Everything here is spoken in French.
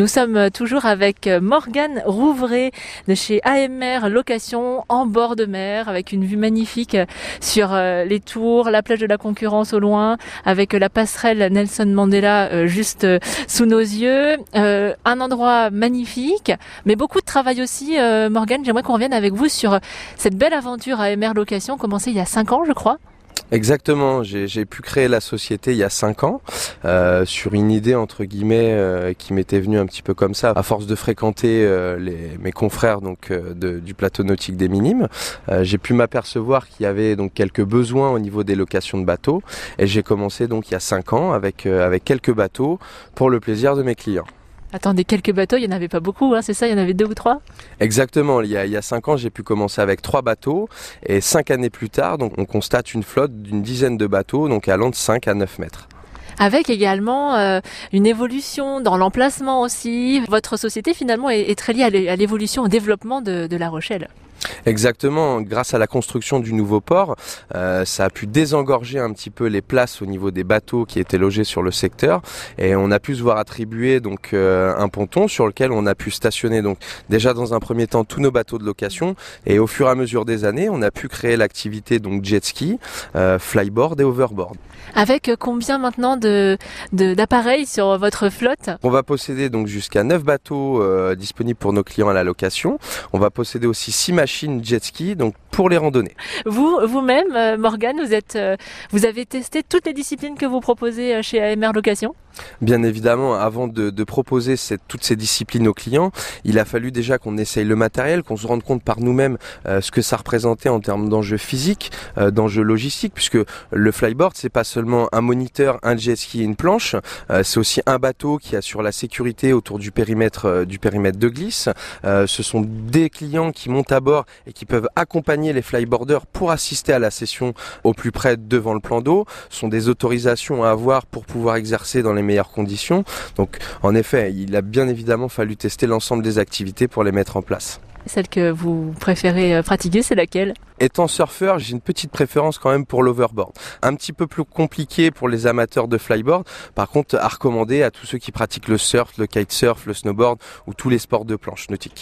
Nous sommes toujours avec Morgane Rouvray de chez AMR Location en bord de mer avec une vue magnifique sur euh, les tours, la plage de la concurrence au loin, avec la passerelle Nelson Mandela euh, juste euh, sous nos yeux. Un endroit magnifique, mais beaucoup de travail aussi. Morgane, j'aimerais qu'on revienne avec vous sur cette belle aventure AMR Location commencée il y a cinq ans, je crois. Exactement, j'ai pu créer la société il y a cinq ans euh, sur une idée entre guillemets euh, qui m'était venue un petit peu comme ça à force de fréquenter euh, les, mes confrères donc du plateau nautique des Minimes. j'ai pu m'apercevoir qu'il y avait donc quelques besoins au niveau des locations de bateaux et j'ai commencé donc il y a cinq ans avec avec quelques bateaux pour le plaisir de mes clients. Attendez, quelques bateaux, il n'y en avait pas beaucoup, hein, c'est ça Il y en avait deux ou trois? Exactement. Il y, a, il y a cinq ans, j'ai pu commencer avec trois bateaux. Et cinq années plus tard, donc, on constate une flotte d'une dizaine de bateaux, donc allant de 5 à 9 mètres avec également euh, une évolution dans l'emplacement aussi. Votre société finalement est, très liée à l'évolution, au développement de La Rochelle. Exactement, grâce à la construction du nouveau port, euh, ça a pu désengorger un petit peu les places au niveau des bateaux qui étaient logés sur le secteur et on a pu se voir attribuer donc euh, un ponton sur lequel on a pu stationner donc déjà dans un premier temps tous nos bateaux de location et au fur et à mesure des années, on a pu créer l'activité donc jet ski, euh, flyboard et overboard. Avec combien maintenant de d'appareils sur votre flotte? On va posséder donc jusqu'à 9 bateaux disponibles pour nos clients à la location. On va posséder aussi 6 machines jet ski, donc pour les randonnées. Vous, vous-même, euh, Morgane, vous êtes, euh, vous avez testé toutes les disciplines que vous proposez euh, chez AMR Location? Bien évidemment, avant de, proposer toutes ces disciplines aux clients, il a fallu déjà qu'on essaye le matériel, qu'on se rende compte par nous-mêmes ce que ça représentait en termes d'enjeux physiques, d'enjeux logistiques, puisque le flyboard, c'est pas seulement un moniteur, un jet ski et une planche, c'est aussi un bateau qui assure la sécurité autour du périmètre du périmètre de glisse. ce sont des clients qui montent à bord et qui peuvent accompagner les flyboarders pour assister à la session au plus près devant le plan d'eau. Ce sont des autorisations à avoir pour pouvoir exercer dans les meilleures conditions. Donc en effet, il a bien évidemment fallu tester l'ensemble des activités pour les mettre en place. Celle que vous préférez euh, pratiquer, c'est laquelle? Étant surfeur, j'ai une petite préférence quand même pour l'overboard. Un petit peu plus compliqué pour les amateurs de flyboard. Par contre, à recommander à tous ceux qui pratiquent le surf, le kitesurf, le snowboard ou tous les sports de planche nautique.